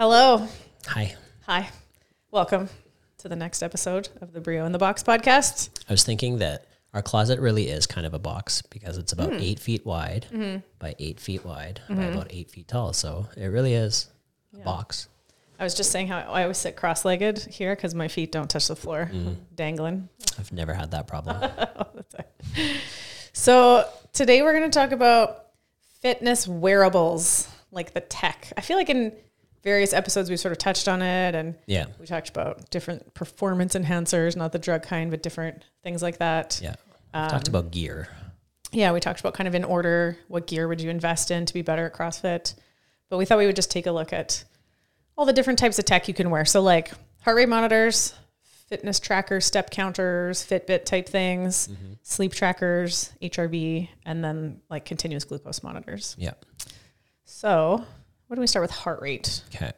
Hello. Hi. Hi. Welcome to the next episode of the Brio in the Box podcast. I was thinking that our closet really is kind of a box because it's about hmm. eight feet wide mm-hmm. by eight feet wide by Mm-hmm. about eight feet tall. So it really is a box. I was just saying how I always sit cross legged here because my feet don't touch the floor, mm-hmm. dangling. I've never had that problem. So today we're going to talk about fitness wearables, like the tech. I feel like in various episodes we sort of touched on it and yeah. we talked about different performance enhancers, not the drug kind, but different things like that. Yeah. We've talked Um, about gear. Yeah, we talked about kind of in order what gear would you invest in to be better at CrossFit. But we thought we would just take a look at all the different types of tech you can wear. So, like heart rate monitors, fitness trackers, step counters, Fitbit type things, sleep trackers, HRV, and then like continuous glucose monitors. Yeah. So, what do we start with heart rate? Okay.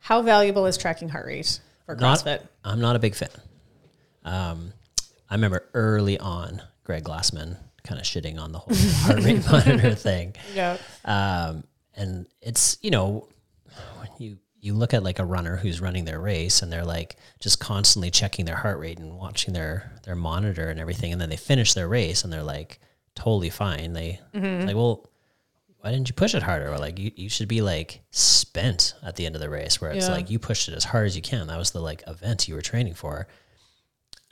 How valuable is tracking heart rate for Not- CrossFit? I'm not a big fan. Um, I remember early on Greg Glassman kind of shitting on the whole heart rate monitor thing. Yeah. Um, and it's, you know, when you, you look at like a runner who's running their race and they're like just constantly checking their heart rate and watching their, their monitor and everything. And then they finish their race and they're like totally fine. They like, well, why didn't you push it harder? Or like, you, you should be like spent at the end of the race where it's Yeah. like you pushed it as hard as you can. That was the like event you were training for.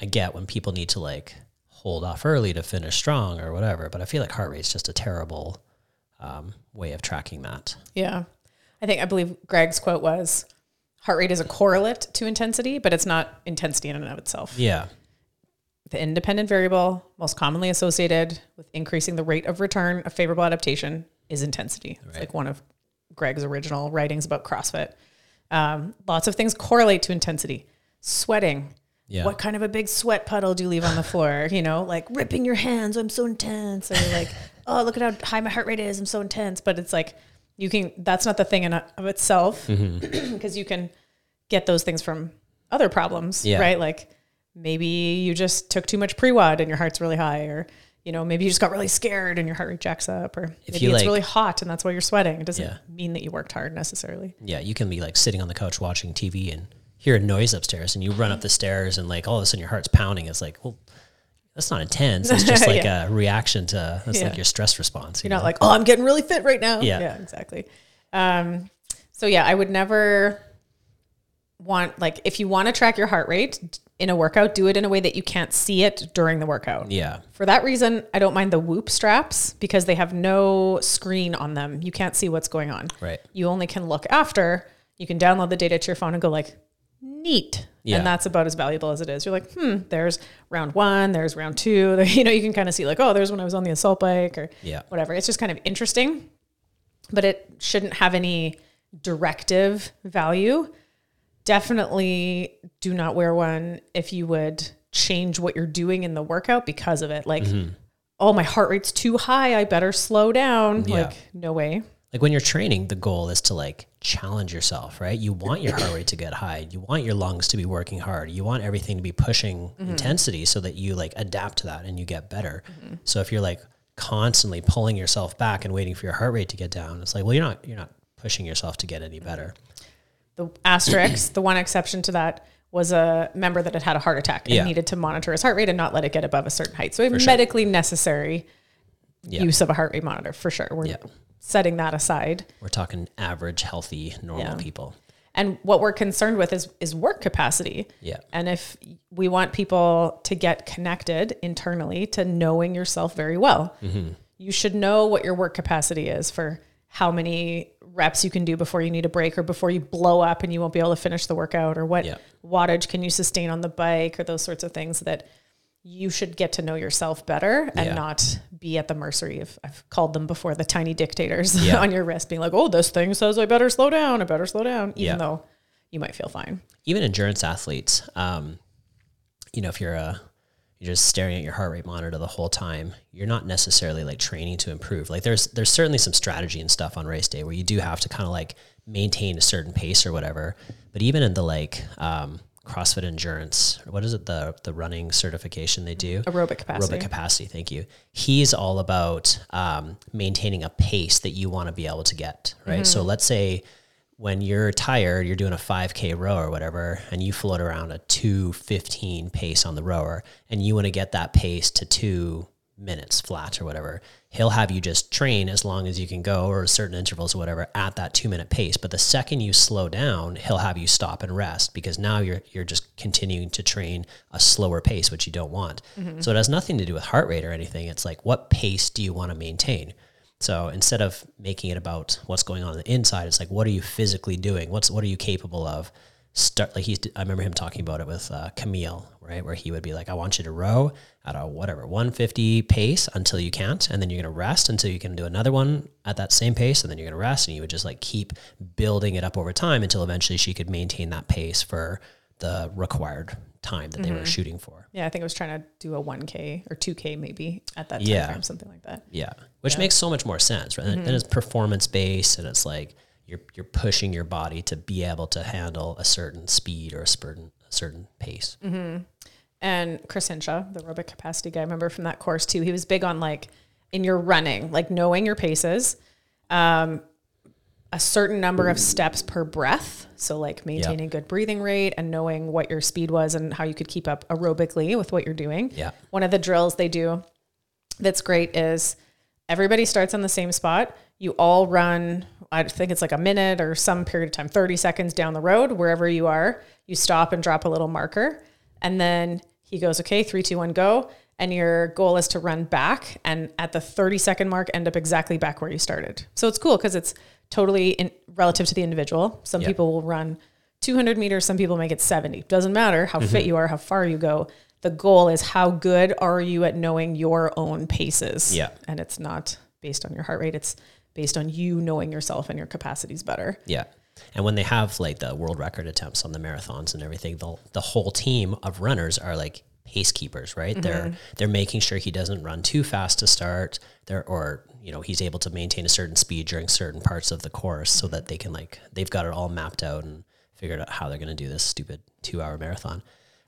I get when people need to like hold off early to finish strong or whatever, but I feel like heart rate's just a terrible um, way of tracking that. Yeah. I think I believe Greg's quote was heart rate is a correlate to intensity, but it's not intensity in and of itself. Yeah. The independent variable most commonly associated with increasing the rate of return of favorable adaptation is intensity. It's like one of Greg's original writings about CrossFit. Um, lots of things correlate to intensity. Sweating. Yeah. What kind of a big sweat puddle do you leave on the floor? You know, like ripping your hands. I'm so intense. Or like, oh, look at how high my heart rate is. I'm so intense. But it's like, you can, that's not the thing in of itself Mm-hmm. because you can get those things from other problems, Yeah. right? Like maybe you just took too much pre-WOD and your heart's really high or you know, maybe you just got really scared and your heart rate jacks up or If maybe it's like- really hot and that's why you're sweating. It doesn't Yeah. mean that you worked hard necessarily. Yeah. You can be like sitting on the couch watching TV and hear a noise upstairs and you run up the stairs and like all of a sudden your heart's pounding. It's like, well, that's not intense. It's just like Yeah. a reaction to, it's Yeah. like your stress response. you You're not know? like, oh, I'm getting really fit right now. Yeah. Yeah, exactly. Um, so yeah, I would never want like if you want to track your heart rate in a workout, do it in a way that you can't see it during the workout. yeah. For that reason, I don't mind the Whoop straps because they have no screen on them. You can't see what's going on. Right. You only can look after. You can download the data to your phone and go like, neat. Yeah. And that's about as valuable as it is. You're like, hmm, there's round one, there's round two. You know, you can kind of see like, oh, there's when I was on the assault bike or Yeah. whatever. It's just kind of interesting, but it shouldn't have any directive value. Definitely do not wear one if you would change what you're doing in the workout because of it. Like, mm-hmm. oh, my heart rate's too high. I better slow down. Yeah. Like, no way. Like when you're training, the goal is to like challenge yourself, right? You want your heart rate to get high. You want your lungs to be working hard. You want everything to be pushing mm-hmm. intensity so that you like adapt to that and you get better. Mm-hmm. So if you're like constantly pulling yourself back and waiting for your heart rate to get down, it's like, well, you're not you're not pushing yourself to get any better. The asterisk, the one exception to that was a member that had had a heart attack and Yeah. needed to monitor his heart rate and not let it get above a certain height. So, a sure. medically necessary Yeah. use of a heart rate monitor for sure. We're Yeah. setting that aside. We're talking average, healthy, normal people. And what we're concerned with is is work capacity. Yeah. And if we want people to get connected internally to knowing yourself very well, Mm-hmm. you should know what your work capacity is for how many reps you can do before you need a break or before you blow up and you won't be able to finish the workout or what Yeah. wattage can you sustain on the bike or those sorts of things that you should get to know yourself better and Yeah. not be at the mercy of I've called them before the tiny dictators Yeah. on your wrist being like, "Oh, this thing says I better slow down. I better slow down," even though you might feel fine. even endurance athletes, um, you know, if you're a you're just staring at your heart rate monitor the whole time, you're not necessarily like training to improve. Like there's there's certainly some strategy and stuff on race day where you do have to kind of like maintain a certain pace or whatever. But even in the like um, CrossFit endurance, what is it the the running certification they do? Aerobic capacity. Aerobic capacity. Thank you. He's all about um, maintaining a pace that you want to be able to get. Right. So let's say when you're tired, you're doing a 5K row or whatever, and you float around a 215 pace on the rower, and you want to get that pace to two minutes flat or whatever, he'll have you just train as long as you can go or certain intervals or whatever at that two minute pace. But the second you slow down, he'll have you stop and rest because now you're you're just continuing to train a slower pace, which you don't want. Mm-hmm. So it has nothing to do with heart rate or anything. It's like what pace do you want to maintain? So instead of making it about what's going on, on the inside, it's like what are you physically doing? What's what are you capable of? Start like he's. I remember him talking about it with uh, Camille, right, where he would be like, "I want you to row at a whatever 150 pace until you can't, and then you're gonna rest until you can do another one at that same pace, and then you're gonna rest, and you would just like keep building it up over time until eventually she could maintain that pace for the required time that mm-hmm. they were mm-hmm. shooting for. Yeah, I think I was trying to do a 1K or 2K maybe at that time yeah. frame, something like that. Yeah, which yeah. makes so much more sense, right? Mm-hmm. And it's performance based, and it's like you're you're pushing your body to be able to handle a certain speed or a certain a certain pace. Mm-hmm. And Chris Hinshaw, the aerobic capacity guy, I remember from that course too. He was big on like in your running, like knowing your paces. Um, a certain number of steps per breath. So, like maintaining good breathing rate and knowing what your speed was and how you could keep up aerobically with what you're doing. Yeah. One of the drills they do that's great is everybody starts on the same spot. You all run, I think it's like a minute or some period of time, 30 seconds down the road, wherever you are. You stop and drop a little marker. And then he goes, okay, three, two, one, go. And your goal is to run back and at the 30 second mark, end up exactly back where you started. So it's cool because it's totally in, relative to the individual. Some people will run 200 meters, some people make it 70. Doesn't matter how mm-hmm. fit you are, how far you go. The goal is how good are you at knowing your own paces? Yeah. And it's not based on your heart rate, it's based on you knowing yourself and your capacities better. Yeah. And when they have like the world record attempts on the marathons and everything, the the whole team of runners are like pace keepers, right? Mm-hmm. They're they're making sure he doesn't run too fast to start. There or you know he's able to maintain a certain speed during certain parts of the course so that they can like they've got it all mapped out and figured out how they're going to do this stupid two hour marathon.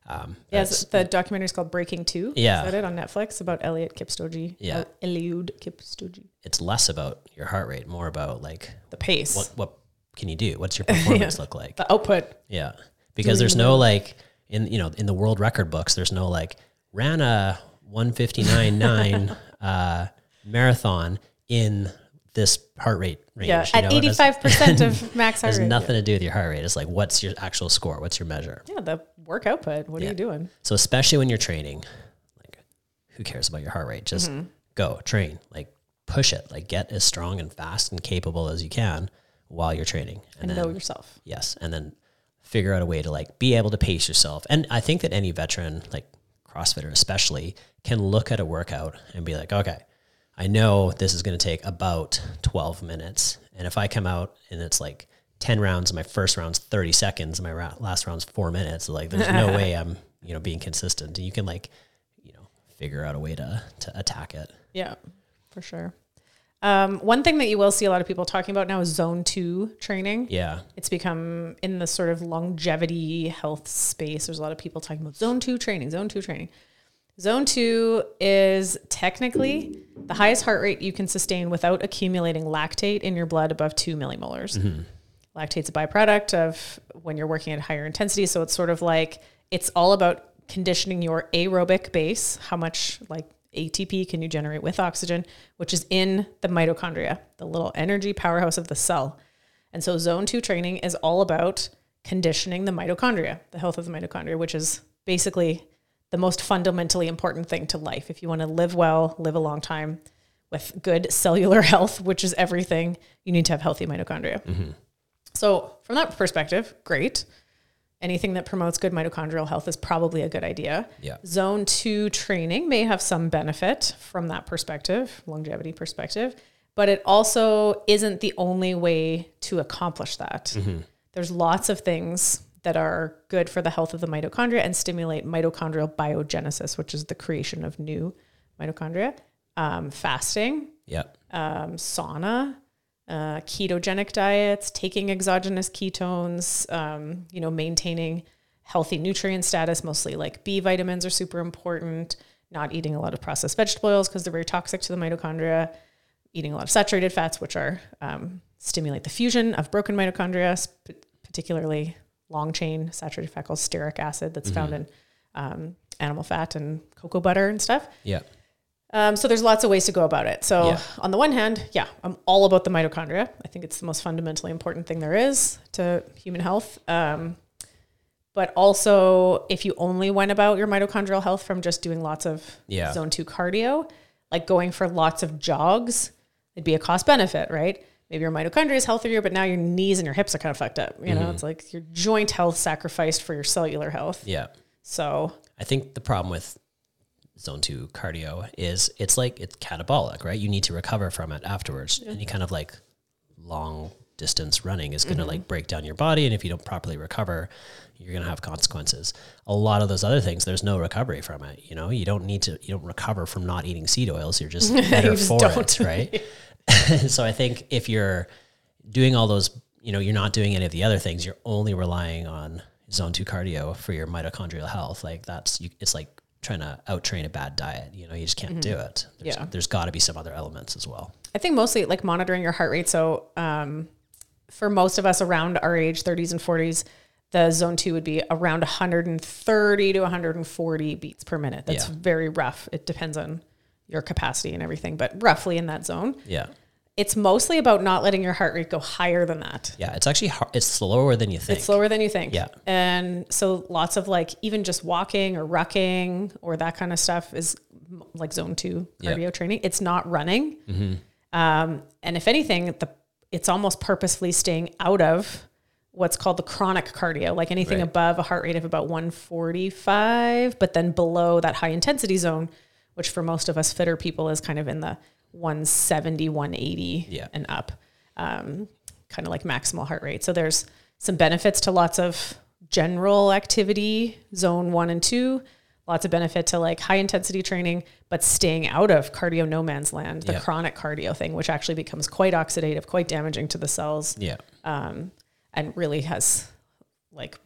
Um, yeah, the documentary is called Breaking Two. Yeah, is that it on Netflix about Elliot Kipchoge? Yeah, Eliud Kipchoge. It's less about your heart rate, more about like the pace. What what can you do? What's your performance yeah. look like? The output. Yeah, because there's no like in you know in the world record books. There's no like ran a 159.9 uh, marathon in this heart rate range. Yeah, at eighty five percent of max heart rate. Has nothing yeah. to do with your heart rate. It's like what's your actual score? What's your measure? Yeah, the work output. What yeah. are you doing? So especially when you're training, like who cares about your heart rate? Just mm-hmm. go train. Like push it. Like get as strong and fast and capable as you can while you're training. And, and then, know yourself. Yes, and then figure out a way to like be able to pace yourself. And I think that any veteran, like CrossFitter especially, can look at a workout and be like, okay I know this is going to take about 12 minutes. And if I come out and it's like 10 rounds and my first round's 30 seconds and my last round's four minutes, like there's no way I'm, you know, being consistent. You can like, you know, figure out a way to, to attack it. Yeah, for sure. Um, one thing that you will see a lot of people talking about now is zone two training. Yeah. It's become in the sort of longevity health space. There's a lot of people talking about zone two training, zone two training. Zone two is technically the highest heart rate you can sustain without accumulating lactate in your blood above two millimolars. Mm-hmm. Lactate's a byproduct of when you're working at higher intensity. So it's sort of like it's all about conditioning your aerobic base. How much like ATP can you generate with oxygen, which is in the mitochondria, the little energy powerhouse of the cell. And so zone two training is all about conditioning the mitochondria, the health of the mitochondria, which is basically the most fundamentally important thing to life. If you want to live well, live a long time with good cellular health, which is everything, you need to have healthy mitochondria. Mm-hmm. So, from that perspective, great. Anything that promotes good mitochondrial health is probably a good idea. Yeah. Zone two training may have some benefit from that perspective, longevity perspective, but it also isn't the only way to accomplish that. Mm-hmm. There's lots of things that are good for the health of the mitochondria and stimulate mitochondrial biogenesis, which is the creation of new mitochondria. Um, fasting, yep. um, sauna, uh, ketogenic diets, taking exogenous ketones, um, you know, maintaining healthy nutrient status, mostly like B vitamins are super important. Not eating a lot of processed vegetable oils because they're very toxic to the mitochondria. Eating a lot of saturated fats, which are um, stimulate the fusion of broken mitochondria, sp- particularly long chain saturated called stearic acid that's found in um, animal fat and cocoa butter and stuff. Yeah. Um, so there's lots of ways to go about it. So Yeah. on the one hand, yeah, I'm all about the mitochondria. I think it's the most fundamentally important thing there is to human health. Um, but also, if you only went about your mitochondrial health from just doing lots of Yeah. zone two cardio, like going for lots of jogs, it'd be a cost benefit, right? Maybe your mitochondria is healthier, but now your knees and your hips are kind of fucked up. You know, mm-hmm. it's like your joint health sacrificed for your cellular health. Yeah. So I think the problem with zone two cardio is it's like it's catabolic, right? You need to recover from it afterwards. Any kind of like long distance running is going to mm-hmm. like break down your body. And if you don't properly recover, you're going to have consequences. A lot of those other things, there's no recovery from it. You know, you don't need to, you don't recover from not eating seed oils. You're just better just for don't. it, right? so I think if you're doing all those, you know, you're not doing any of the other things, you're only relying on zone two cardio for your mitochondrial health. Like that's, you, it's like trying to out train a bad diet. You know, you just can't do it. There's, Yeah. there's got to be some other elements as well. I think mostly like monitoring your heart rate. So um, for most of us around our age, 30s and 40s, the zone two would be around 130 to 140 beats per minute. That's Yeah. very rough. It depends on your capacity and everything, but roughly in that zone. Yeah. It's mostly about not letting your heart rate go higher than that. Yeah. It's actually, hard, it's slower than you think. It's slower than you think. Yeah. And so lots of like even just walking or rucking or that kind of stuff is like zone two Yeah. cardio training. It's not running. Um, and if anything, the it's almost purposefully staying out of what's called the chronic cardio, like anything Right. above a heart rate of about 145, but then below that high intensity zone, which for most of us fitter people is kind of in the 170, 180 Yeah. and up, um, kind of like maximal heart rate. So there's some benefits to lots of general activity, zone one and two, lots of benefit to like high intensity training, but staying out of cardio no man's land, the Yeah. chronic cardio thing, which actually becomes quite oxidative, quite damaging to the cells, Yeah. and really has like,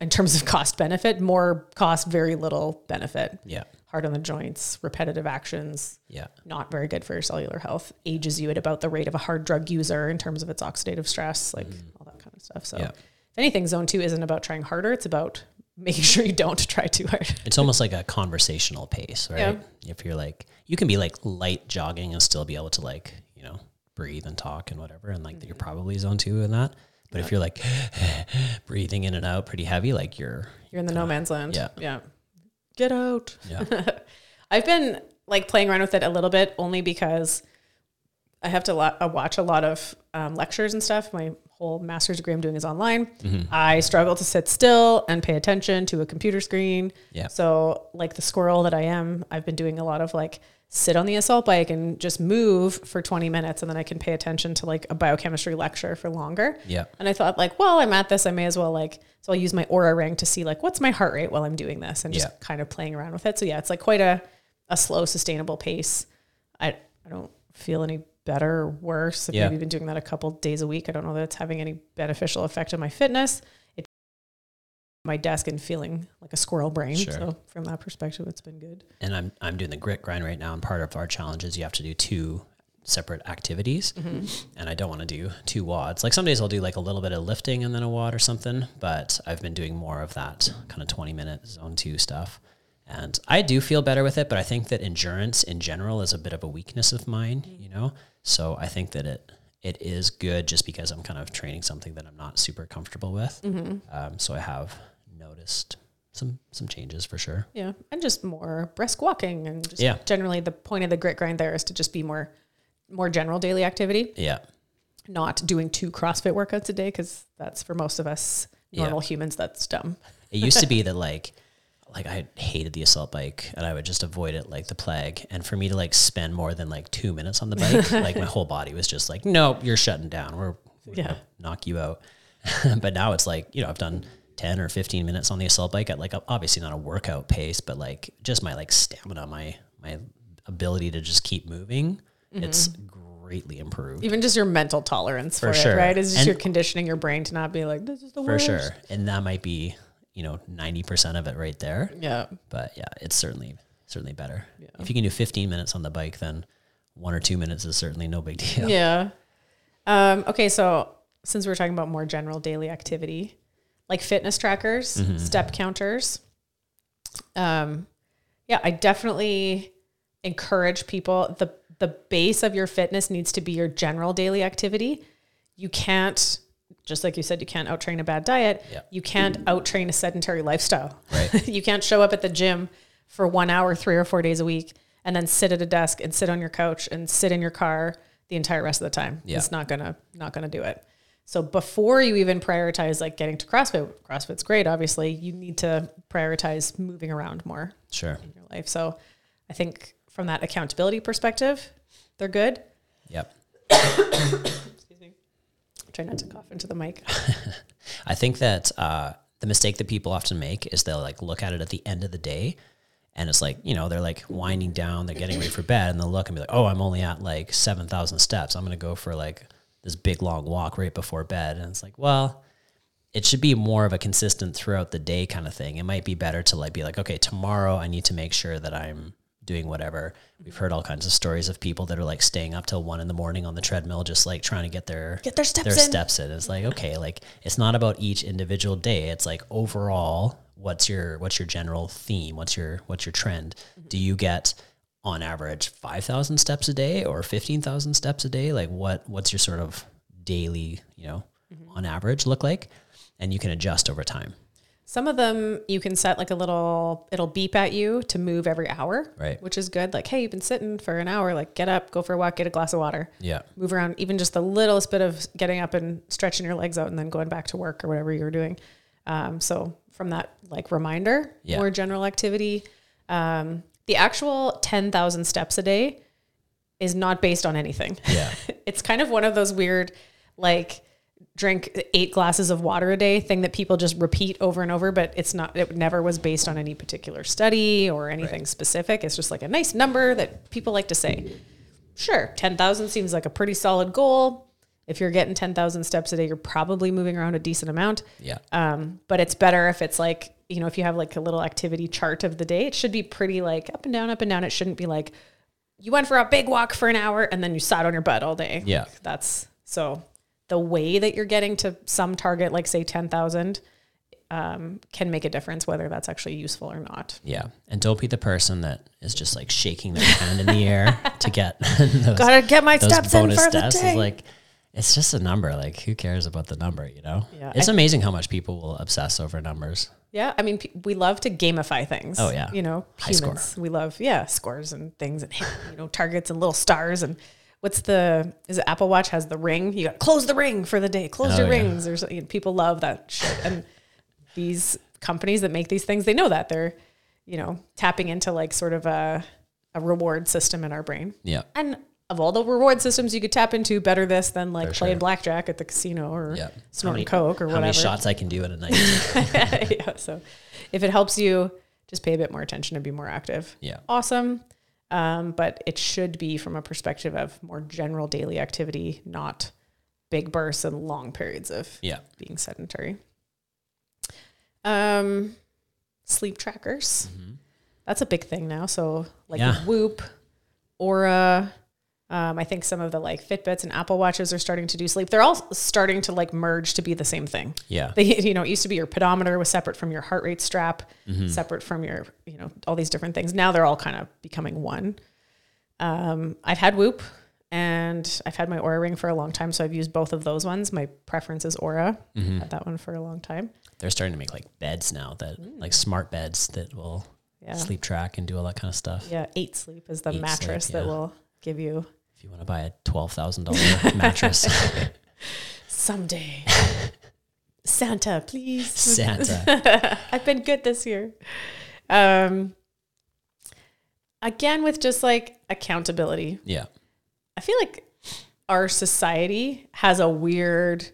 in terms of cost benefit, more cost, very little benefit. Yeah. Hard on the joints, repetitive actions, Yeah. not very good for your cellular health. Ages you at about the rate of a hard drug user in terms of its oxidative stress, like mm. all that kind of stuff. So, Yeah. if anything, zone two isn't about trying harder; it's about making sure you don't try too hard. It's almost like a conversational pace, right? If you're like, you can be like light jogging and still be able to like, you know, breathe and talk and whatever. And like, you're mm-hmm. probably zone two in that. But if you're like breathing in and out pretty heavy, like you're, You're in the no man's land. Yeah. yeah. Get out. yeah, I've been like playing around with it a little bit only because I have to lo- watch a lot of um, lectures and stuff. My whole master's degree I'm doing is online. Mm-hmm. I struggle to sit still and pay attention to a computer screen. Yeah. So, like the squirrel that I am, I've been doing a lot of like sit on the assault bike and just move for 20 minutes and then I can pay attention to like a biochemistry lecture for longer. yeah, And I thought like, well, I'm at this, I may as well like, so I'll use my Oura ring to see like what's my heart rate while I'm doing this and just Yeah. kind of playing around with it. So yeah, it's like quite a, a slow, sustainable pace. I, I don't feel any better or worse. I've Yeah. maybe been doing that a couple days a week. I don't know that it's having any beneficial effect on my fitness. It my desk and feeling like a squirrel brain. Sure. So from that perspective, it's been good. and I'm I'm doing the grit grind right now, and part of our challenge is you have to do two separate activities, mm-hmm. and I don't want to do two WODs. Like some days I'll do like a little bit of lifting and then a WOD or something, but I've been doing more of that kind of 20 minute zone two stuff. And I do feel better with it, but I think that endurance in general is a bit of a weakness of mine, you know? So I think that it it is good just because I'm kind of training something that I'm not super comfortable with. Um, so I have noticed some some changes for sure. Yeah. And just more brisk walking and just Yeah. generally the point of the grit grind there is to just be more, more general daily activity. Yeah. not doing two CrossFit workouts a day because that's for most of us normal humans. That's dumb. It used to be that like like I hated the assault bike and I would just avoid it like the plague. And for me to like spend more than like two minutes on the bike, like my whole body was just like, nope, you're shutting down. We're, we're Yeah. gonna knock you out. but now it's like, you know, I've done 10 or 15 minutes on the assault bike at like a, obviously not a workout pace, but like just my like stamina, my my ability to just keep moving. Mm-hmm. It's greatly improved. Even just your mental tolerance for, For it, sure. right? Is just And- you're conditioning your brain to not be like, this is the For worst. For sure. And that might be, you know, 90% of it right there. Yeah. but yeah, it's certainly certainly better. If you can do 15 minutes on the bike, then one or two minutes is certainly no big deal. Yeah. Um, okay, so since we're talking about more general daily activity, like fitness trackers, Mm-hmm. step counters, um, yeah, I definitely encourage people. the The base of your fitness needs to be your general daily activity. You can't, just like you said, you can't out train a bad diet. Yeah. You can't out train a sedentary lifestyle. Right. you can't show up at the gym for one hour, three or four days a week, and then sit at a desk and sit on your couch and sit in your car the entire rest of the time. Yeah. It's not gonna not gonna do it. So before you even prioritize like getting to CrossFit, CrossFit's great, obviously, you need to prioritize moving around more Sure. in your life. So I think from that accountability perspective, they're good. Yep. Try not to cough into the mic. I think that uh, the mistake that people often make is they'll like look at it at the end of the day, and it's like you know they're like winding down, they're getting ready for bed, and they'll look and be like, oh, I'm only at like seven thousand steps. I'm gonna go for like this big long walk right before bed, and it's like, well, it should be more of a consistent throughout the day kind of thing. It might be better to like be like, okay, tomorrow I need to make sure that I'm doing whatever. We've heard all kinds of stories of people that are like staying up till one in the morning on the treadmill, just like trying to get their Get their steps their in. steps in. It's like okay, like it's not about each individual day. It's like overall, what's your what's your general theme? What's your what's your trend? Do you get on average five thousand steps a day or fifteen thousand steps a day? Like what what's your sort of daily, you know, mm-hmm. on average look like? And you can adjust over time. Some of them you can set like a little, it'll beep at you to move every hour, Right. Which is good. Like, hey, you've been sitting for an hour, like get up, go for a walk, get a glass of water, Yeah. move around, even just the littlest bit of getting up and stretching your legs out and then going back to work or whatever you were doing. Um, so from that like reminder, Yeah. more general activity, um, the actual 10,000 steps a day is not based on anything. Yeah. it's kind of one of those weird like drink eight glasses of water a day thing that people just repeat over and over but it's not it never was based on any particular study or anything Right. specific it's just like a nice number that people like to say sure 10,000 seems like a pretty solid goal if you're getting 10,000 steps a day you're probably moving around a decent amount Yeah. um, but it's better if it's like you know if you have like a little activity chart of the day it should be pretty like up and down up and down it shouldn't be like you went for a big walk for an hour and then you sat on your butt all day Yeah. Like, that's so the way that you're getting to some target like say 10,000 um, can make a difference whether that's actually useful or not Yeah. And don't be the person that is just like shaking their hand in the air to get those, gotta get my steps in bonus for steps. the day It's like it's just a number. Like who cares about the number, you know? Yeah, It's I- amazing how much people will obsess over numbers. yeah i mean pe- we love to gamify things Oh, yeah. you know High score. humans we love yeah scores and things and you know targets and little stars and what's the is it apple watch has the ring you got close the ring for the day close Oh, your yeah. rings there's you know, people love that shit and these companies that make these things they know that they're you know tapping into like sort of a a reward system in our brain Yeah. and of all the reward systems you could tap into better this than like For playing sure. blackjack at the casino or Yeah. snorting coke or How whatever many shots I can do in a night. yeah. So if it helps you, just pay a bit more attention and be more active. Yeah. Awesome. Um, but it should be from a perspective of more general daily activity, not big bursts and long periods of yeah. being sedentary. Um, sleep trackers. That's a big thing now. So like Mm-hmm. Yeah. Whoop, Oura. Um, I think some of the like Fitbits and Apple Watches are starting to do sleep. They're all starting to like merge to be the same thing. Yeah. They, you know, it used to be your pedometer was separate from your heart rate strap, Mm-hmm. separate from your, you know, all these different things. Now they're all kind of becoming one. Um, I've had Whoop and I've had my Oura ring for a long time, so I've used both of those ones. My preference is Oura. Mm-hmm. Had that one for a long time. They're starting to make like beds now that like smart beds that will Yeah, sleep track and do all that kind of stuff. yeah. Eight Sleep is the Eight mattress Sleep, that will give you If you want to buy a twelve thousand dollar mattress, someday. Santa, please. Santa. I've been good this year. Um, again, with just like accountability, Yeah. I feel like our society has a weird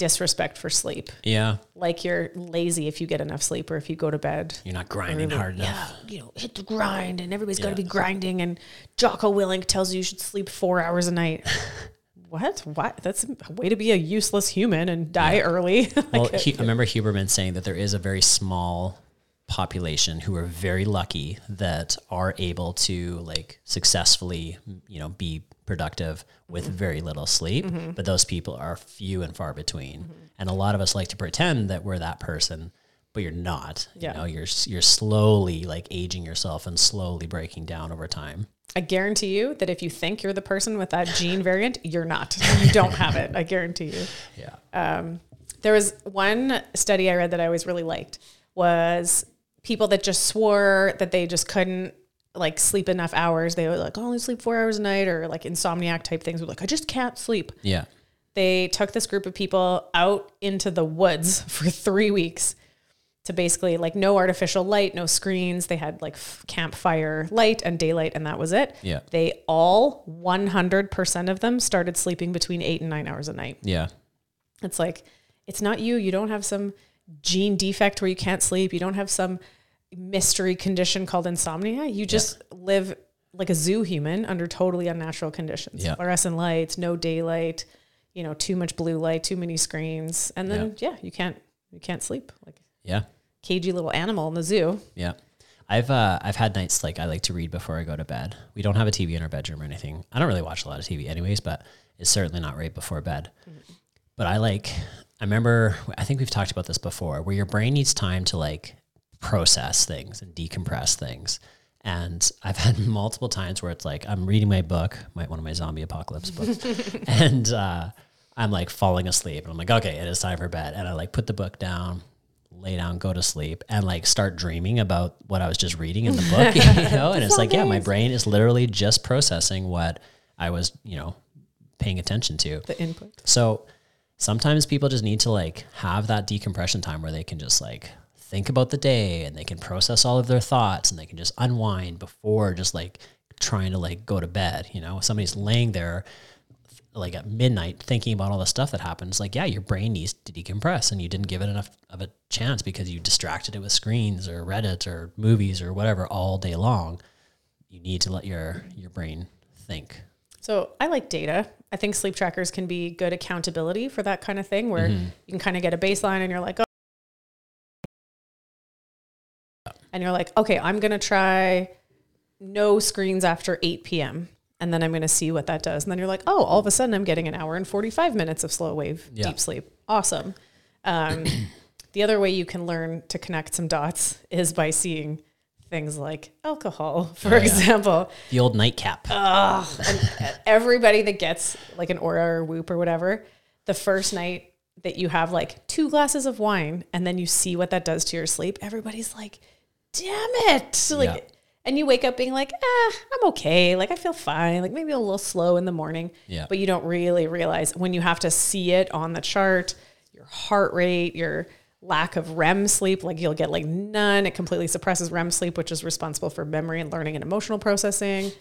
disrespect for sleep. Yeah. Like you're lazy if you get enough sleep or if you go to bed. You're not grinding hard enough. Yeah, you know, hit the grind and everybody's got to be grinding. And Jocko Willink tells you you should sleep four hours a night. what? What? That's a way to be a useless human and die early. Well, Like, Hu- I remember Huberman saying that there is a very small population who are very lucky that are able to like successfully, you know, be productive with mm-hmm. very little sleep. Mm-hmm. But those people are few and far between. Mm-hmm. And a lot of us like to pretend that we're that person, but you're not. Yeah. You know, you're you're slowly like aging yourself and slowly breaking down over time. I guarantee you that if you think you're the person with that gene variant, you're not. You don't have it. I guarantee you. Yeah. Um, there was one study I read that I always really liked was people that just swore that they just couldn't like sleep enough hours. They were like, oh, "I only sleep four hours a night or like insomniac type things. Were like, I just can't sleep. Yeah. They took this group of people out into the woods for three weeks to basically like no artificial light, no screens. They had like f- campfire light and daylight, and that was it. Yeah. They all 100% of them started sleeping between eight and nine hours a night. Yeah. It's like, it's not you. You don't have some gene defect where you can't sleep. You don't have some mystery condition called insomnia. You just live like a zoo human under totally unnatural conditions. Yeah. Fluorescent lights, no daylight, you know, too much blue light, too many screens. And then yeah, you can't you can't sleep. Like Yeah. cagey little animal in the zoo. Yeah. I've uh, I've had nights like I like to read before I go to bed. We don't have a TV in our bedroom or anything. I don't really watch a lot of TV anyways, but it's certainly not right before bed. But I like I remember I think we've talked about this before where your brain needs time to like process things and decompress things. And I've had multiple times where it's like I'm reading my book, my one of my zombie apocalypse books, and uh, I'm like falling asleep. And I'm like, okay, it is time for bed. And I like put the book down, lay down, go to sleep, and like start dreaming about what I was just reading in the book, you know? And it's like, yeah, my brain is literally just processing what I was, you know, paying attention to. The input. So sometimes people just need to like have that decompression time where they can just like think about the day and they can process all of their thoughts and they can just unwind before just like trying to like go to bed. You know, somebody's laying there like at midnight thinking about all the stuff that happens. Like, yeah, your brain needs to decompress and you didn't give it enough of a chance because you distracted it with screens or Reddit or movies or whatever all day long. You need to let your your brain think. So I like data. I think sleep trackers can be good accountability for that kind of thing where Mm-hmm. you can kind of get a baseline and you're like, oh, and you're like, okay, I'm going to try no screens after 8 p.m. And then I'm going to see what that does. And then you're like, oh, all of a sudden I'm getting an hour and 45 minutes of slow wave Yeah. deep sleep. Awesome. Um, the other way you can learn to connect some dots is by seeing things like alcohol, for Oh, yeah. example The old nightcap. everybody that gets like an Oura or whoop or whatever, the first night that you have like two glasses of wine and then you see what that does to your sleep, everybody's like, damn it. Like, Yeah. and you wake up being like, ah, I'm okay. Like, I feel fine. Like, maybe a little slow in the morning. Yeah. But you don't really realize when you have to see it on the chart, your heart rate, your lack of REM sleep, like you'll get like none. It completely suppresses REM sleep, which is responsible for memory and learning and emotional processing.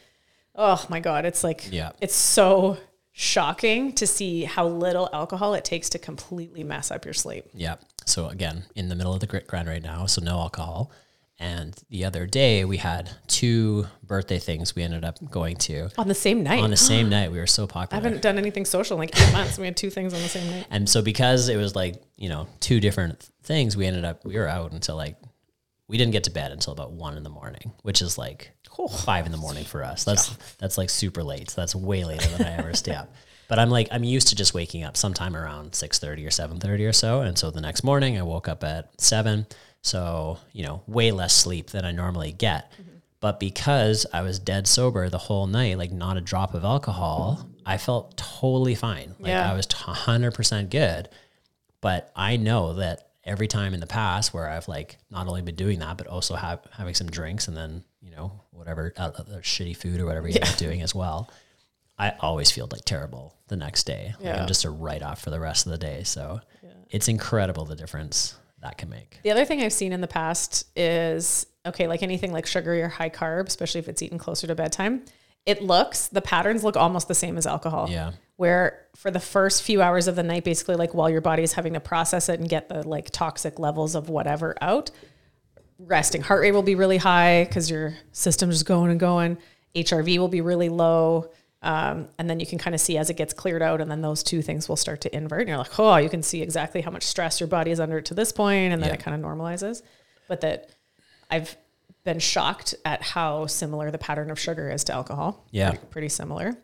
Oh my God. It's like, Yeah. it's so shocking to see how little alcohol it takes to completely mess up your sleep. Yeah. So again, in the middle of the grit grind right now, so no alcohol. And the other day we had two birthday things we ended up going to On the same night. on the same night. We were so popular. I haven't done anything social in like eight months. We had two things on the same night. And so because it was like, you know, two different things, we ended up we were out until like we didn't get to bed until about one in the morning, which is like five in the morning for us. That's that's like super late. So that's way later than I ever stay up. But I'm like I'm used to just waking up sometime around six thirty or seven thirty or so. And so the next morning I woke up at seven. So, you know, way less sleep than I normally get. But because I was dead sober the whole night, like not a drop of alcohol, I felt totally fine. Like Yeah. I was 100% good. But I know that every time in the past where I've like not only been doing that, but also have, having some drinks and then, you know, whatever uh, other shitty food or whatever you're up doing as well, I always feel like terrible the next day. Like Yeah. I'm just a write off for the rest of the day. So it's incredible the difference that can make. The other thing I've seen in the past is okay, like anything like sugary or high carb, especially if it's eaten closer to bedtime, it looks, the patterns look almost the same as alcohol. Yeah. Where for the first few hours of the night, basically like while your body is having to process it and get the like toxic levels of whatever out, resting heart rate will be really high because your system's just going and going. HRV will be really low. Um, and then you can kind of see as it gets cleared out, and then those two things will start to invert. And you're like, oh, you can see exactly how much stress your body is under to this point, and then Yeah. it kind of normalizes. But that I've been shocked at how similar the pattern of sugar is to alcohol. Yeah. Pretty, pretty similar.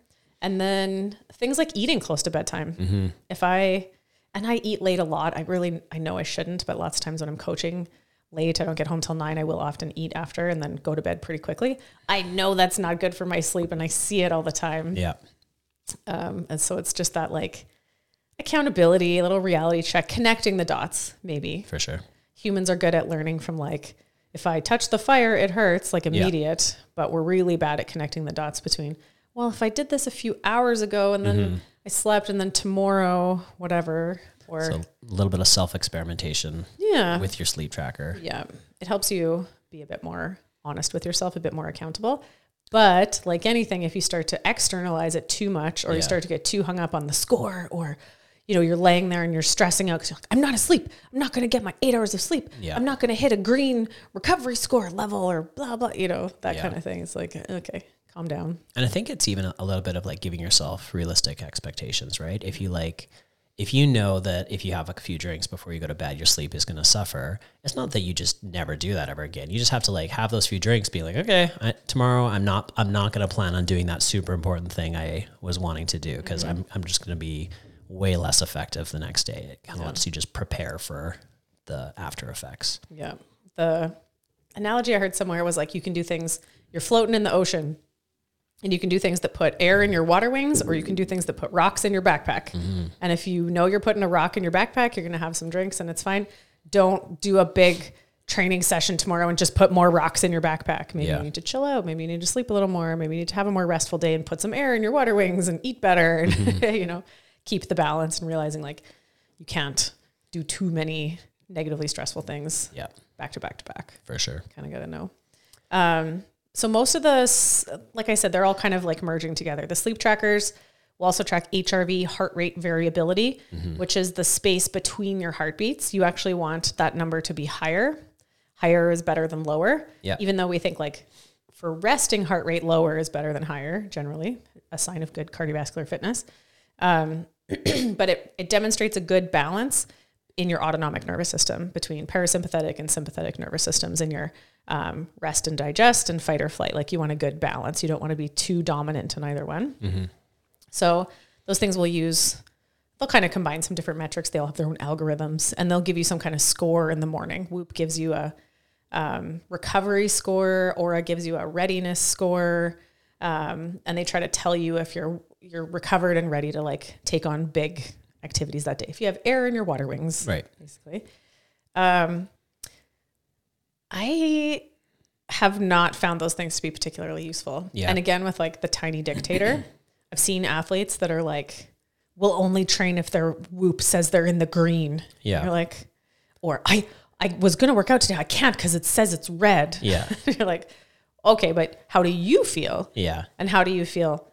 And then things like eating close to bedtime. If I, and I eat late a lot, I really, I know I shouldn't, but lots of times when I'm coaching late, I don't get home till nine, I will often eat after and then go to bed pretty quickly. I know that's not good for my sleep and I see it all the time. Yeah. Um, and so it's just that like accountability, a little reality check, connecting the dots, maybe. For sure. Humans are good at learning from like, if I touch the fire, it hurts, like immediate, but we're really bad at connecting the dots between, well, if I did this a few hours ago and then I slept and then tomorrow, whatever, or So a little bit of self experimentation yeah, with your sleep tracker. yeah, it helps you be a bit more honest with yourself, a bit more accountable. But like anything, if you start to externalize it too much, or you start to get too hung up on the score, or you know you're laying there and you're stressing out because you're like, I'm not asleep. I'm not going to get my eight hours of sleep. Yeah. I'm not going to hit a green recovery score level, or blah blah. You know that Yeah. kind of thing. It's like okay, calm down. And I think it's even a, little bit of like giving yourself realistic expectations, right? If you like, if you know that if you have a few drinks before you go to bed, your sleep is going to suffer, it's not that you just never do that ever again. You just have to like have those few drinks, be like, okay, I, tomorrow I'm not, I'm not going to plan on doing that super important thing I was wanting to do because mm-hmm. I'm, I'm just going to be way less effective the next day. It kind of lets you just prepare for the after effects. Yeah. The analogy I heard somewhere was like you can do things, you're floating in the ocean and you can do things that put air in your water wings or you can do things that put rocks in your backpack. And if you know you're putting a rock in your backpack, you're going to have some drinks and it's fine. Don't do a big training session tomorrow and just put more rocks in your backpack. Maybe Yeah. you need to chill out. Maybe you need to sleep a little more. Maybe you need to have a more restful day and put some air in your water wings and eat better and, you know, keep the balance and realizing like you can't do too many negatively stressful things Yeah, back to back to back. for sure. Kind of got to know. Um, so most of the, like I said, they're all kind of like merging together. The sleep trackers will also track HRV, heart rate variability, which is the space between your heartbeats. You actually want that number to be higher. Higher is better than lower. Yeah. Even though we think like for resting heart rate, lower is better than higher, generally, a sign of good cardiovascular fitness. Um, but it, it demonstrates a good balance in your autonomic nervous system between parasympathetic and sympathetic nervous systems in your um, rest and digest and fight or flight. Like you want a good balance. You don't want to be too dominant in either one. So those things will use, they'll kind of combine some different metrics. They all have their own algorithms and they'll give you some kind of score in the morning. Whoop gives you a um, recovery score, Oura gives you a readiness score. Um, and they try to tell you if you're you're recovered and ready to like take on big activities that day. If you have air in your water wings, Right. basically. Um, I have not found those things to be particularly useful. Yeah. And again, with like the tiny dictator, I've seen athletes that are like, will only train if their whoop says they're in the green. Yeah. You're like, or I, I was going to work out today. I can't because it says it's red. Yeah. You're like, okay, but how do you feel? Yeah. And how do you feel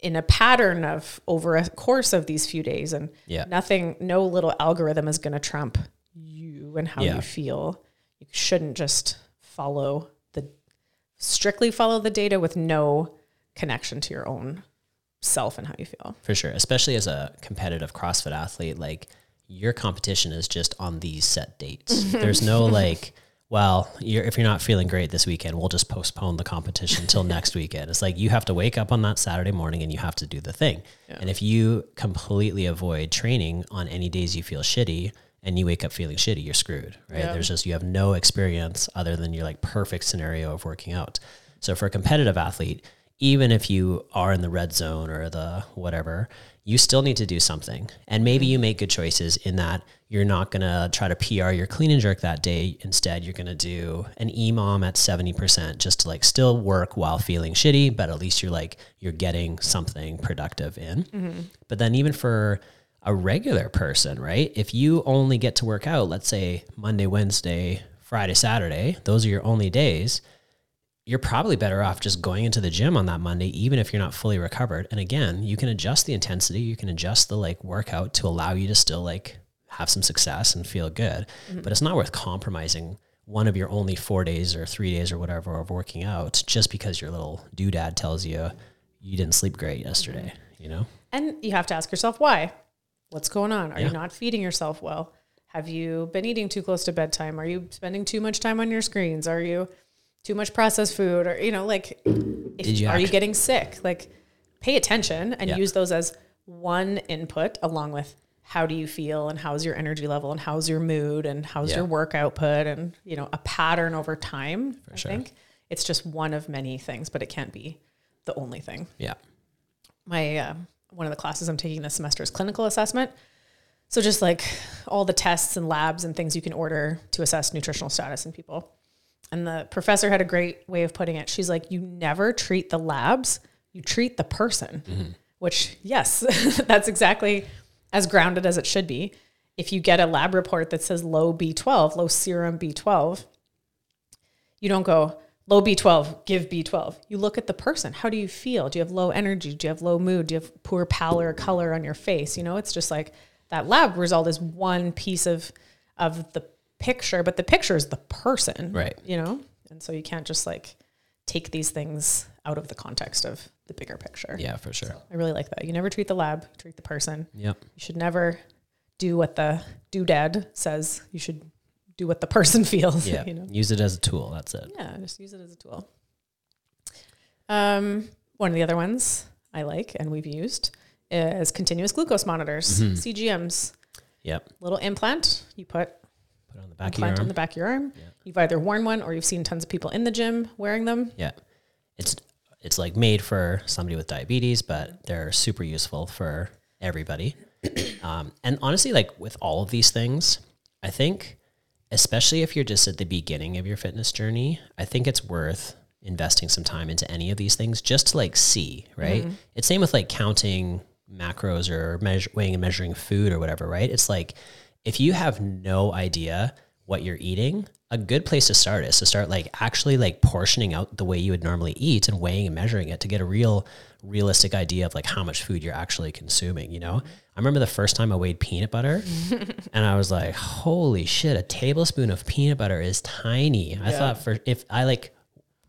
in a pattern of over a course of these few days? And Yeah. nothing, no little algorithm is going to trump you and how Yeah. you feel. You shouldn't just follow the strictly follow the data with no connection to your own self and how you feel. For sure, especially as a competitive CrossFit athlete, like your competition is just on these set dates. There's no like, well, you're, if you're not feeling great this weekend, we'll just postpone the competition until next weekend. It's like you have to wake up on that Saturday morning and you have to do the thing. And if you completely avoid training on any days you feel shitty and you wake up feeling shitty, you're screwed, right? Yeah. There's just you have no experience other than your like perfect scenario of working out. So for a competitive athlete, even if you are in the red zone or the whatever, you still need to do something. And maybe mm-hmm. you make good choices in that you're not going to try to PR your clean and jerk that day. Instead, you're going to do an EMOM at 70% just to like still work while feeling shitty, but at least you're like, you're getting something productive in. Mm-hmm. But then even for a regular person, right? If you only get to work out, let's say Monday, Wednesday, Friday, Saturday, those are your only days you're probably better off just going into the gym on that Monday, even if you're not fully recovered. And again, you can adjust the intensity, you can adjust the like workout to allow you to still like have some success and feel good. Mm-hmm. But it's not worth compromising one of your only four days or three days or whatever of working out just because your little doodad tells you you didn't sleep great mm-hmm. yesterday, you know? And you have to ask yourself why. What's going on? Are Yeah. you not feeding yourself well? Have you been eating too close to bedtime? Are you spending too much time on your screens? Are you too much processed food? Or you know, like, if, you are you getting sick? Like, pay attention and Yeah. use those as one input along with how do you feel and how's your energy level and how's your mood and how's Yeah. your work output and you know a pattern over time. I sure. think it's just one of many things, but it can't be the only thing Yeah. my uh, one of the classes I'm taking this semester is clinical assessment. So just like all the tests and labs and things you can order to assess nutritional status in people. And the professor had a great way of putting it. She's like, you never treat the labs, you treat the person. Mm-hmm. Which yes, that's exactly as grounded as it should be. If you get a lab report that says low B12, low serum B12, you don't go low B12, give B12. You look at the person. How do you feel? Do you have low energy? Do you have low mood? Do you have poor pallor color on your face? You know, it's just like that lab result is one piece of of the picture, but the picture is the person. Right. You know? And so you can't just like take these things out of the context of the bigger picture. Yeah, for sure. I really like that. You never treat the lab, treat the person. Yep. You should never do what the doodad says. You should do what the person feels. Yeah. You know? Use it as a tool. That's it. Yeah, just use it as a tool. Um, one of the other ones I like and we've used is continuous glucose monitors, Mm-hmm. CGMs. Yep. Little implant you put Put on the back of your arm. on the back of your arm. You've either worn one or you've seen tons of people in the gym wearing them. Yeah. It's it's like made for somebody with diabetes, but they're super useful for everybody. um, and honestly, like with all of these things, I think, especially if you're just at the beginning of your fitness journey, I think it's worth investing some time into any of these things just to like see, right? It's same with like counting macros or measure, weighing and measuring food or whatever, right? It's like if you have no idea what you're eating, a good place to start is to start like actually like portioning out the way you would normally eat and weighing and measuring it to get a real realistic idea of like how much food you're actually consuming, you know? I remember the first time I weighed peanut butter and I was like, holy shit, a tablespoon of peanut butter is tiny. I thought for if I like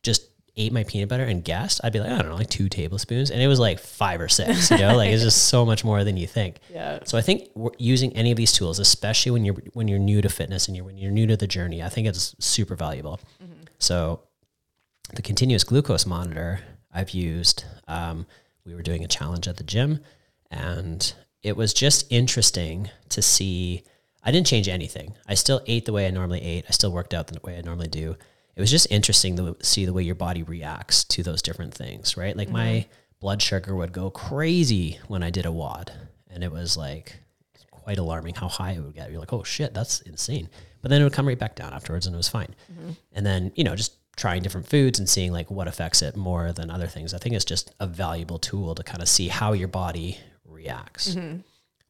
just ate my peanut butter and guessed, I'd be like, I don't know, like two tablespoons. And it was like five or six, you know, like it's just so much more than you think. Yeah. So I think using any of these tools, especially when you're when you're new to fitness and you're when you're new to the journey, I think it's super valuable. So the continuous glucose monitor I've used. Um, we were doing a challenge at the gym, and it was just interesting to see. I didn't change anything. I still ate the way I normally ate. I still worked out the way I normally do. It was just interesting to see the way your body reacts to those different things, right? Like my mm-hmm. blood sugar would go crazy when I did a WOD, and it was like quite alarming how high it would get. You're like, oh shit, that's insane. But then it would come right back down afterwards, and it was fine. Mm-hmm. And then you know, just trying different foods and seeing like what affects it more than other things. I think it's just a valuable tool to kind of see how your body reacts. Mm-hmm.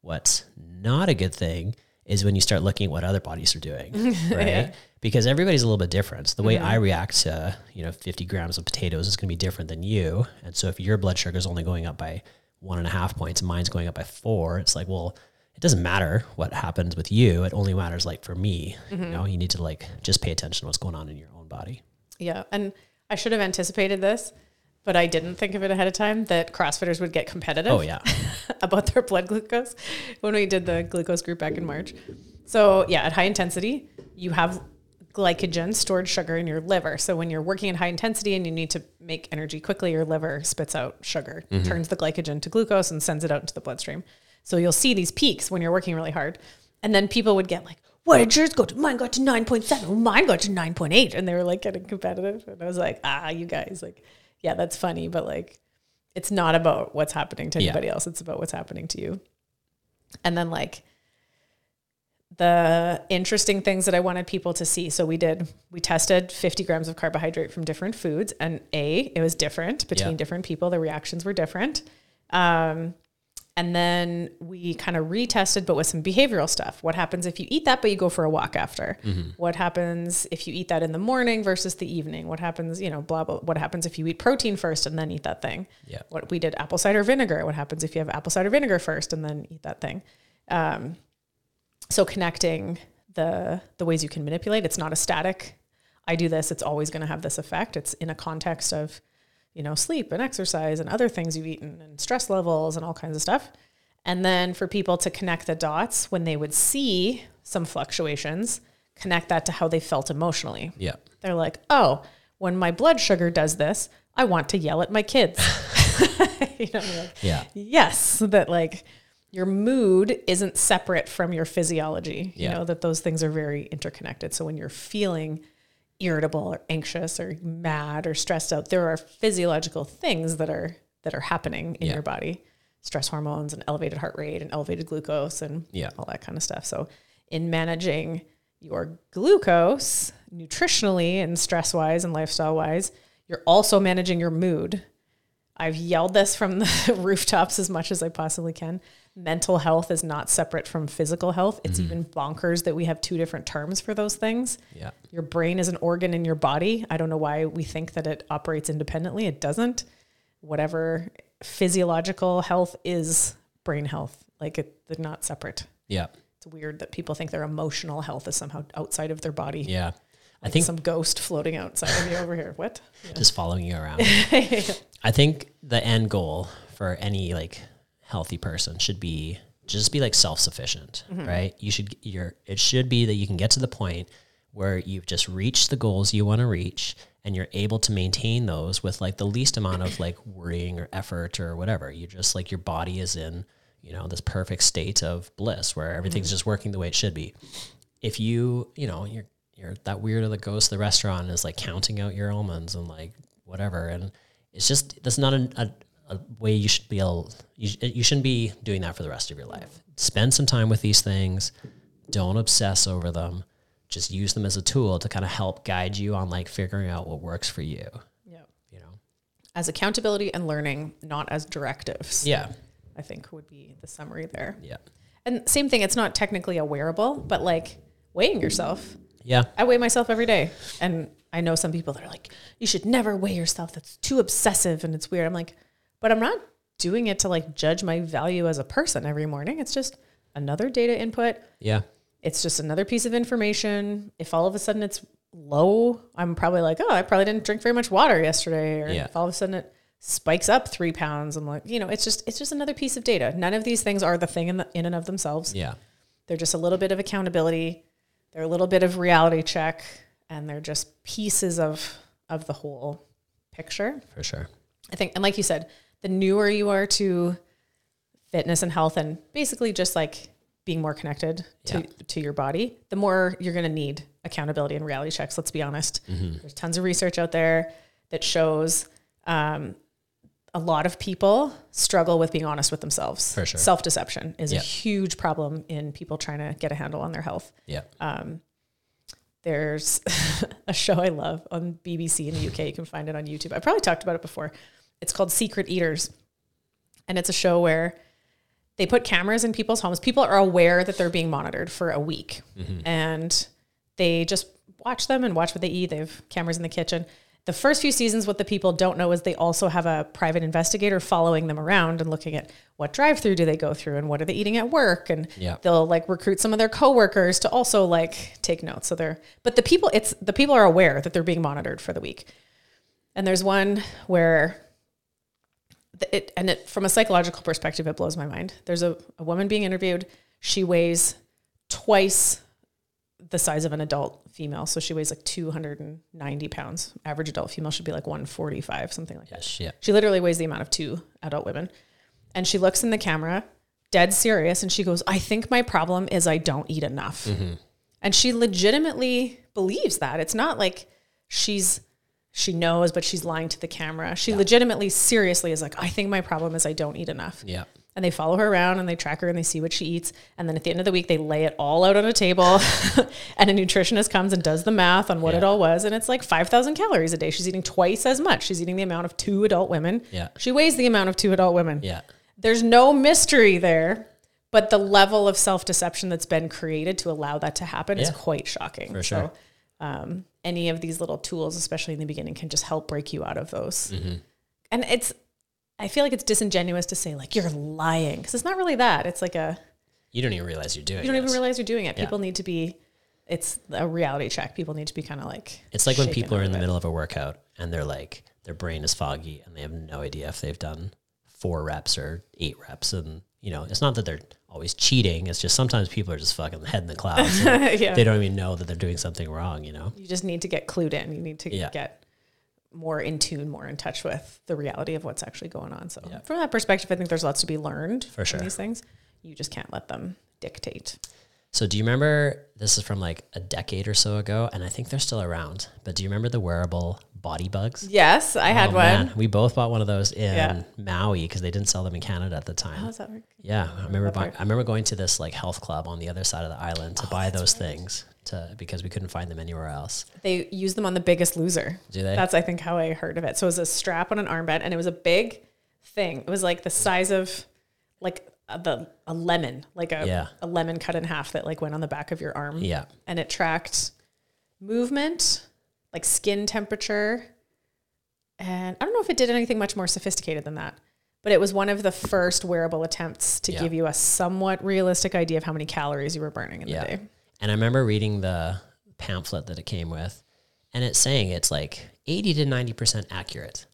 What's not a good thing is when you start looking at what other bodies are doing, right? Because everybody's a little bit different. So the way I mm-hmm. react to, you know, 50 grams of potatoes is going to be different than you. And so if your blood sugar is only going up by one and a half points and mine's going up by four, it's like, well, it doesn't matter what happens with you. It only matters like for me. You mm-hmm. know, you need to like just pay attention to what's going on in your own body. Yeah. And I should have anticipated this, but I didn't think of it ahead of time that CrossFitters would get competitive. Oh yeah. about their blood glucose when we did the glucose group back in March. So, yeah, at high intensity, you have glycogen, stored sugar in your liver. So, when you're working at high intensity and you need to make energy quickly, your liver spits out sugar, turns the glycogen to glucose, and sends it out into the bloodstream. So, you'll see these peaks when you're working really hard. And then people would get like, what did yours go to? Mine got to 9.7. Mine got to 9.8. And they were like getting competitive. And I was like, ah, you guys, like, yeah, that's funny. But like, it's not about what's happening to Yeah. anybody else. It's about what's happening to you. And then like the interesting things that I wanted people to see. So we did, we tested 50 grams of carbohydrate from different foods and A, it was different between Yeah. different people. The reactions were different. Um, and then we kind of retested, but with some behavioral stuff. What happens if you eat that, but you go for a walk after? What happens if you eat that in the morning versus the evening? What happens, you know, blah, blah. What happens if you eat protein first and then eat that thing? Yeah. What we did apple cider vinegar. What happens if you have apple cider vinegar first and then eat that thing? Um, so connecting the the ways you can manipulate. It's not a static. I do this. It's always going to have this effect. It's in a context of, you know, sleep and exercise and other things you've eaten and stress levels and all kinds of stuff. And then for people to connect the dots when they would see some fluctuations, connect that to how they felt emotionally. Yeah. They're like, oh, when my blood sugar does this, I want to yell at my kids. you know, like, Yeah. yes, that like your mood isn't separate from your physiology. You know, that those things are very interconnected. So when you're feeling irritable or anxious or mad or stressed out, there are physiological things that are that are happening in Yeah. your body. Stress hormones and elevated heart rate and elevated glucose and Yeah. all that kind of stuff. So in managing your glucose nutritionally and stress wise and lifestyle wise, you're also managing your mood. I've yelled this from the rooftops as much as I possibly can. Mental health is not separate from physical health. It's mm-hmm. even bonkers that we have two different terms for those things. Yeah. Your brain is an organ in your body. I don't know why we think that it operates independently. It doesn't. Whatever physiological health is brain health. Like it, they're not separate. Yeah. It's weird that people think their emotional health is somehow outside of their body. Yeah. I think Some ghost floating outside of you over here. What? just following you around. I think the end goal for any like healthy person should be just be like self-sufficient, right? You should you're it should be that you can get to the point where you've just reached the goals you want to reach and you're able to maintain those with like the least amount of like worrying or effort or whatever. You just like your body is in, you know, this perfect state of bliss where everything's mm-hmm. just working the way it should be. If you, you know, you're you're that weirdo that goes to the restaurant and is like counting out your almonds and like whatever and it's just that's not a, a, a way you should be able you, you shouldn't be doing that for the rest of your life spend some time with these things don't obsess over them just use them as a tool to kind of help guide you on like figuring out what works for you Yeah. you know As accountability and learning, not as directives. yeah I think would be the summary there. yeah And same thing, it's not technically a wearable, but like weighing yourself. yeah I weigh myself every day. And I know some people that are like, you should never weigh yourself. That's too obsessive and it's weird. I'm like, but I'm not doing it to like judge my value as a person every morning. It's just another data input. yeah It's just another piece of information. If all of a sudden it's low, I'm probably like, oh, I probably didn't drink very much water yesterday. Or Yeah. if all of a sudden it spikes up three pounds, I'm like, you know, it's just it's just another piece of data. None of these things are the thing in, the, in and of themselves. yeah They're just a little bit of accountability. They're a little bit of reality check, and they're just pieces of of the whole picture. for sure I think, and like you said, the newer you are to fitness and health, and basically just like being more connected to, Yeah. to your body, the more you're going to need accountability and reality checks. Let's be honest. Mm-hmm. There's tons of research out there that shows um, a lot of people struggle with being honest with themselves. For sure. Self deception is a huge problem in people trying to get a handle on their health. yeah There's a show I love on BBC in the UK. You can find it on YouTube. I probably talked about it before. It's called Secret Eaters. And it's a show where they put cameras in people's homes. People are aware that they're being monitored for a week. Mm-hmm. And they just watch them and watch what they eat. They have cameras in the kitchen. The first few seasons, what the people don't know is they also have a private investigator following them around and looking at what drive through do they go through and what are they eating at work. And Yeah. they'll like recruit some of their coworkers to also like take notes. So they're, but the people, it's the people are aware that they're being monitored for the week. And there's one where it, and it, from a psychological perspective, it blows my mind. There's a, a woman being interviewed. She weighs twice the size of an adult female. So she weighs like 290 pounds. Average adult female should be like 145, something like that. yes yeah She literally weighs the amount of two adult women. And she looks in the camera, dead serious, and she goes, I think my problem is I don't eat enough. Mm-hmm. And she legitimately believes that. It's not like she's she knows, but she's lying to the camera. She legitimately, seriously is like, I think my problem is I don't eat enough. yeah And they follow her around and they track her and they see what she eats. And then at the end of the week, they lay it all out on a table. and a nutritionist comes and does the math on what it all was. And it's like 5,000 calories a day. She's eating twice as much. She's eating the amount of two adult women. Yeah. She weighs the amount of two adult women. yeah There's no mystery there. But the level of self deception that's been created to allow that to happen is quite shocking. For sure. So, um, any of these little tools, especially in the beginning, can just help break you out of those. Mm-hmm. And it's, I feel like it's disingenuous to say like you're lying because it's not really that. It's like a you don't even realize you're doing it. you don't even realize you're doing it. Yeah. People need to be. It's a reality check. People need to be kind of like. It's like when people are in the middle of a workout and they're like, their brain is foggy and they have no idea if they've done four reps or eight reps and you know, it's not that they're always cheating. It's just sometimes people are just fucking head in the clouds. yeah. They don't even know that they're doing something wrong, you know? you just need to get clued in. You need to Yeah. get more in tune, more in touch with the reality of what's actually going on. So Yeah. from that perspective, I think there's lots to be learned For sure. from these things. You just can't let them dictate. So do you remember this is from like a decade or so ago, and I think they're still around. But do you remember the wearable BodyBuggs? Yes, I had Oh, one. man. We both bought one of those in Yeah. Maui because they didn't sell them in Canada at the time. Oh, how does that work? Yeah, I remember. that Buy. I remember going to this like health club on the other side of the island Oh, to buy those things to because we couldn't find them anywhere else. They use them on The Biggest Loser. Do they? That's I think how I heard of it. So it was a strap on an armband, and it was a big thing. It was like the size of like the a lemon, like a Yeah. a lemon cut in half that like went on the back of your arm. yeah, and it tracked movement, like skin temperature. And I don't know if it did anything much more sophisticated than that, but it was one of the first wearable attempts to Yeah. give you a somewhat realistic idea of how many calories you were burning in Yeah. the day. and I remember reading the pamphlet that it came with, and it's saying it's like eighty to ninety percent accurate.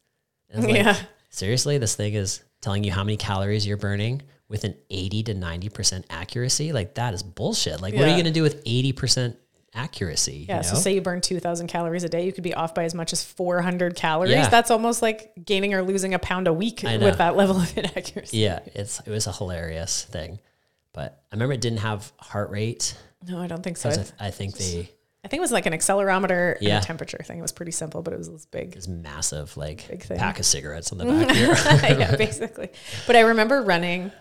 Like, yeah. seriously, this thing is telling you how many calories you're burning with an eighty to ninety percent accuracy. Like that is bullshit. Like, what are you gonna do with eighty percent accuracy? Yeah. you So say you burn 2000 calories a day, you could be off by as much as 400 calories. Yeah. That's almost like gaining or losing a pound a week with that level of inaccuracy. Yeah, it's it was a hilarious thing. But I remember it didn't have heart rate. No, I don't think so. I, th- I think they I think it was like an accelerometer and a temperature thing. It was pretty simple, but it was this big. this massive like Big thing. pack of cigarettes on the back here. yeah, basically. But I remember running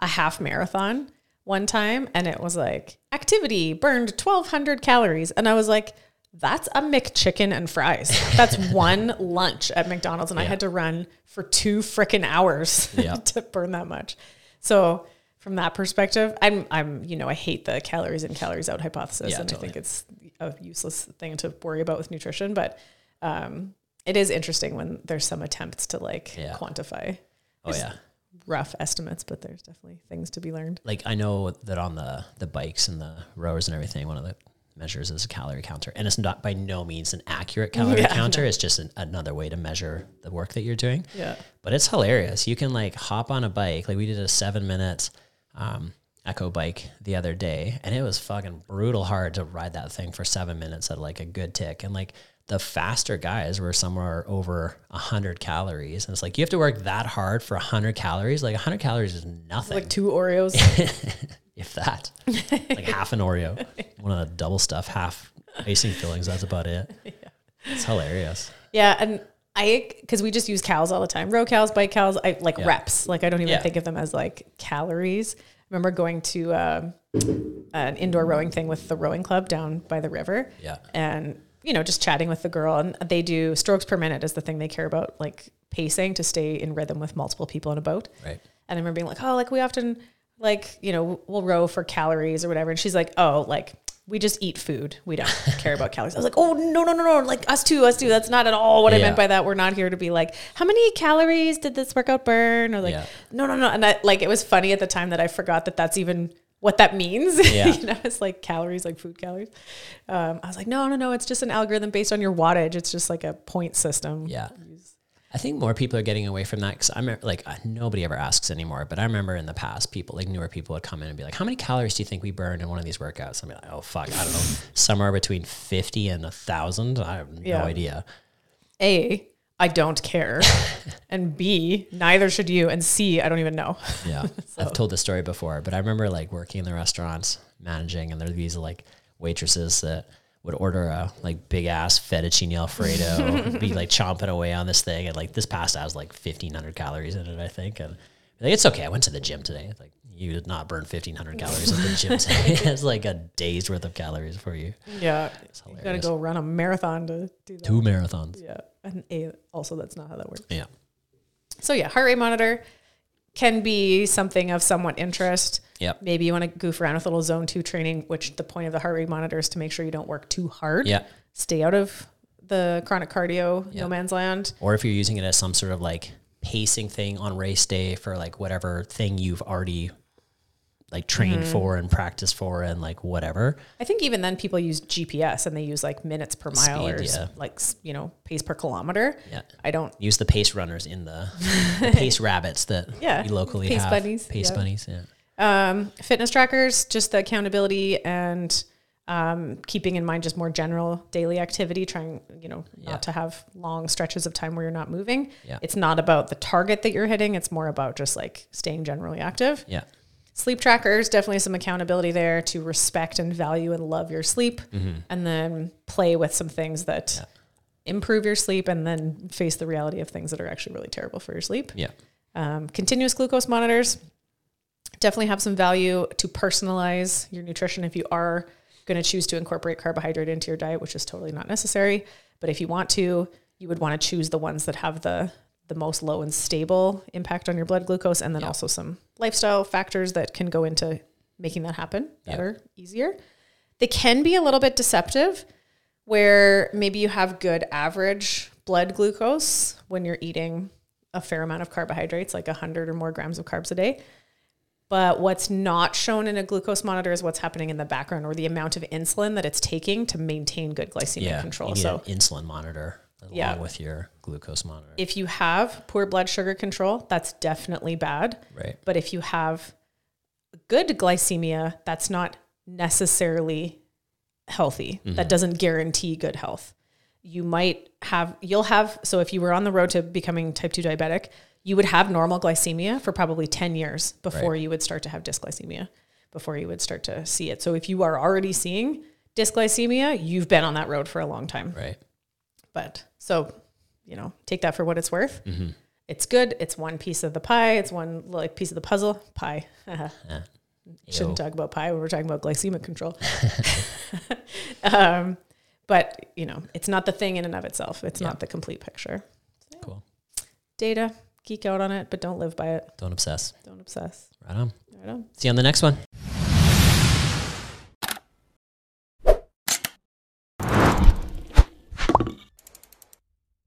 a half marathon one time and it was like activity burned 1200 calories and I was like that's a McChicken and fries. That's one lunch at McDonald's and I had to run for 2 freaking hours Yeah. to burn that much. So from that perspective, I'm I'm you know, I hate the calories in calories out hypothesis Yeah, and totally. I think it's a useless thing to worry about with nutrition, but um it is interesting when there's some attempts to like Yeah. quantify oh yeah. Rough estimates, but there's definitely things to be learned. Like I know that on the the bikes and the rowers and everything, one of the measures is a calorie counter, and it's not by no means an accurate calorie Yeah, counter. It's just an, another way to measure the work that you're doing. Yeah. But it's hilarious. You can like hop on a bike. Like we did a seven minute um, echo bike the other day, and it was fucking brutal hard to ride that thing for seven minutes at like a good tick. And like the faster guys were somewhere over a hundred calories, and it's like you have to work that hard for a hundred calories. Like a hundred calories is nothing, Like two Oreos. if that. like half an Oreo, one of the double stuff, half icing fillings. That's about it. It's hilarious. yeah. And I, cause we just use cows all the time, row cows, bike cows, I like Yeah. reps. Like I don't even Yeah. think of them as like calories. I remember going to um, an indoor rowing thing with the rowing club down by the river. Yeah. and you know just chatting with the girl and they do strokes per minute is the thing they care about like pacing to stay in rhythm with multiple people in a boat. Right. and i remember being like oh like we often like you know we'll row for calories or whatever. And she's like oh like we just eat food. We don't care about calories. I was like oh no no no no. Like us too us too. That's not at all what i meant by that. We're not here to be like how many calories did this workout burn? Or like Yeah. no no no. And I, like it was funny at the time that i forgot that that's even what that means Yeah. you know it's like calories like food calories um, i was like no no no it's just an algorithm based on your wattage it's just like a point system Yeah. I think more people are getting away from that because I'm like, nobody ever asks anymore. But I remember in the past, people, like, newer people would come in and be like, How many calories do you think we burned in one of these workouts? I'm like, Oh, fuck. I don't know. Somewhere between 50 and a 1,000. I have no Yeah. idea. a i don't care and b neither should you and c i don't even know Yeah. I've told this story before, but I remember, like, working in the restaurants, managing, and there were these, like, waitresses that would order a like big ass fettuccine alfredo, be like chomping away on this thing, and like this pasta has like fifteen hundred calories in it, I think, and like, it's okay. I went to the gym today. It's like you did not burn fifteen hundred calories at the gym today. it's like a day's worth of calories for you. yeah you gotta go run a marathon to do that Two marathons. yeah and a also that's not how that works Yeah. So yeah, heart rate monitor can be something of somewhat interest. Yep. Maybe you want to goof around with a little zone two training, which the point of the heart rate monitor is to make sure you don't work too hard. Yeah. Stay out of the chronic cardio, Yeah. no man's land. Or if you're using it as some sort of like pacing thing on race day for like whatever thing you've already like train Mm-hmm. for and practice for and like whatever. I think even then people use GPS and they use like minutes per mile Speed, or yeah. like you know pace per kilometer. Yeah. I don't. Use the pace runners in the, the pace rabbits that Yeah, we locally pace have. bunnies, Pace yeah. bunnies, yeah. Um, fitness trackers, just the accountability and um, keeping in mind just more general daily activity. Trying you know not Yeah. to have long stretches of time where you're not moving. Yeah. It's not about the target that you're hitting. It's more about just like staying generally active. Yeah. Sleep trackers, definitely some accountability there to respect and value and love your sleep. Mm-hmm. And then play with some things that improve your sleep and then face the reality of things that are actually really terrible for your sleep. Yeah. Um, continuous glucose monitors definitely have some value to personalize your nutrition if you are going to choose to incorporate carbohydrate into your diet, which is totally not necessary. But if you want to, you would want to choose the ones that have the the most low and stable impact on your blood glucose, and then also some lifestyle factors that can go into making that happen better, easier. They can be a little bit deceptive, where maybe you have good average blood glucose when you're eating a fair amount of carbohydrates, like 100 or more grams of carbs a day. But what's not shown in a glucose monitor is what's happening in the background or the amount of insulin that it's taking to maintain good glycemic Yeah. control. So insulin monitor along Yeah. with your glucose monitor. if you have poor blood sugar control, that's definitely bad. right. But if you have good glycemia, that's not necessarily healthy. That mm-hmm. doesn't guarantee good health. You might have, you'll have, so if you were on the road to becoming type 2 diabetic, you would have normal glycemia for probably 10 years before you would start to have dysglycemia, before you would start to see it. So if you are already seeing dysglycemia, you've been on that road for a long time. Right. But so, you know, take that for what it's worth. Mm-hmm. It's good. It's one piece of the pie. It's one like piece of the puzzle. Pie. Shouldn't talk about pie when we're talking about glycemic control. um, but you know, it's not the thing in and of itself. It's Yeah. not the complete picture. Cool. Data, geek out on it, but don't live by it. Don't obsess. Don't obsess. Right on. I don't. See you on the next one.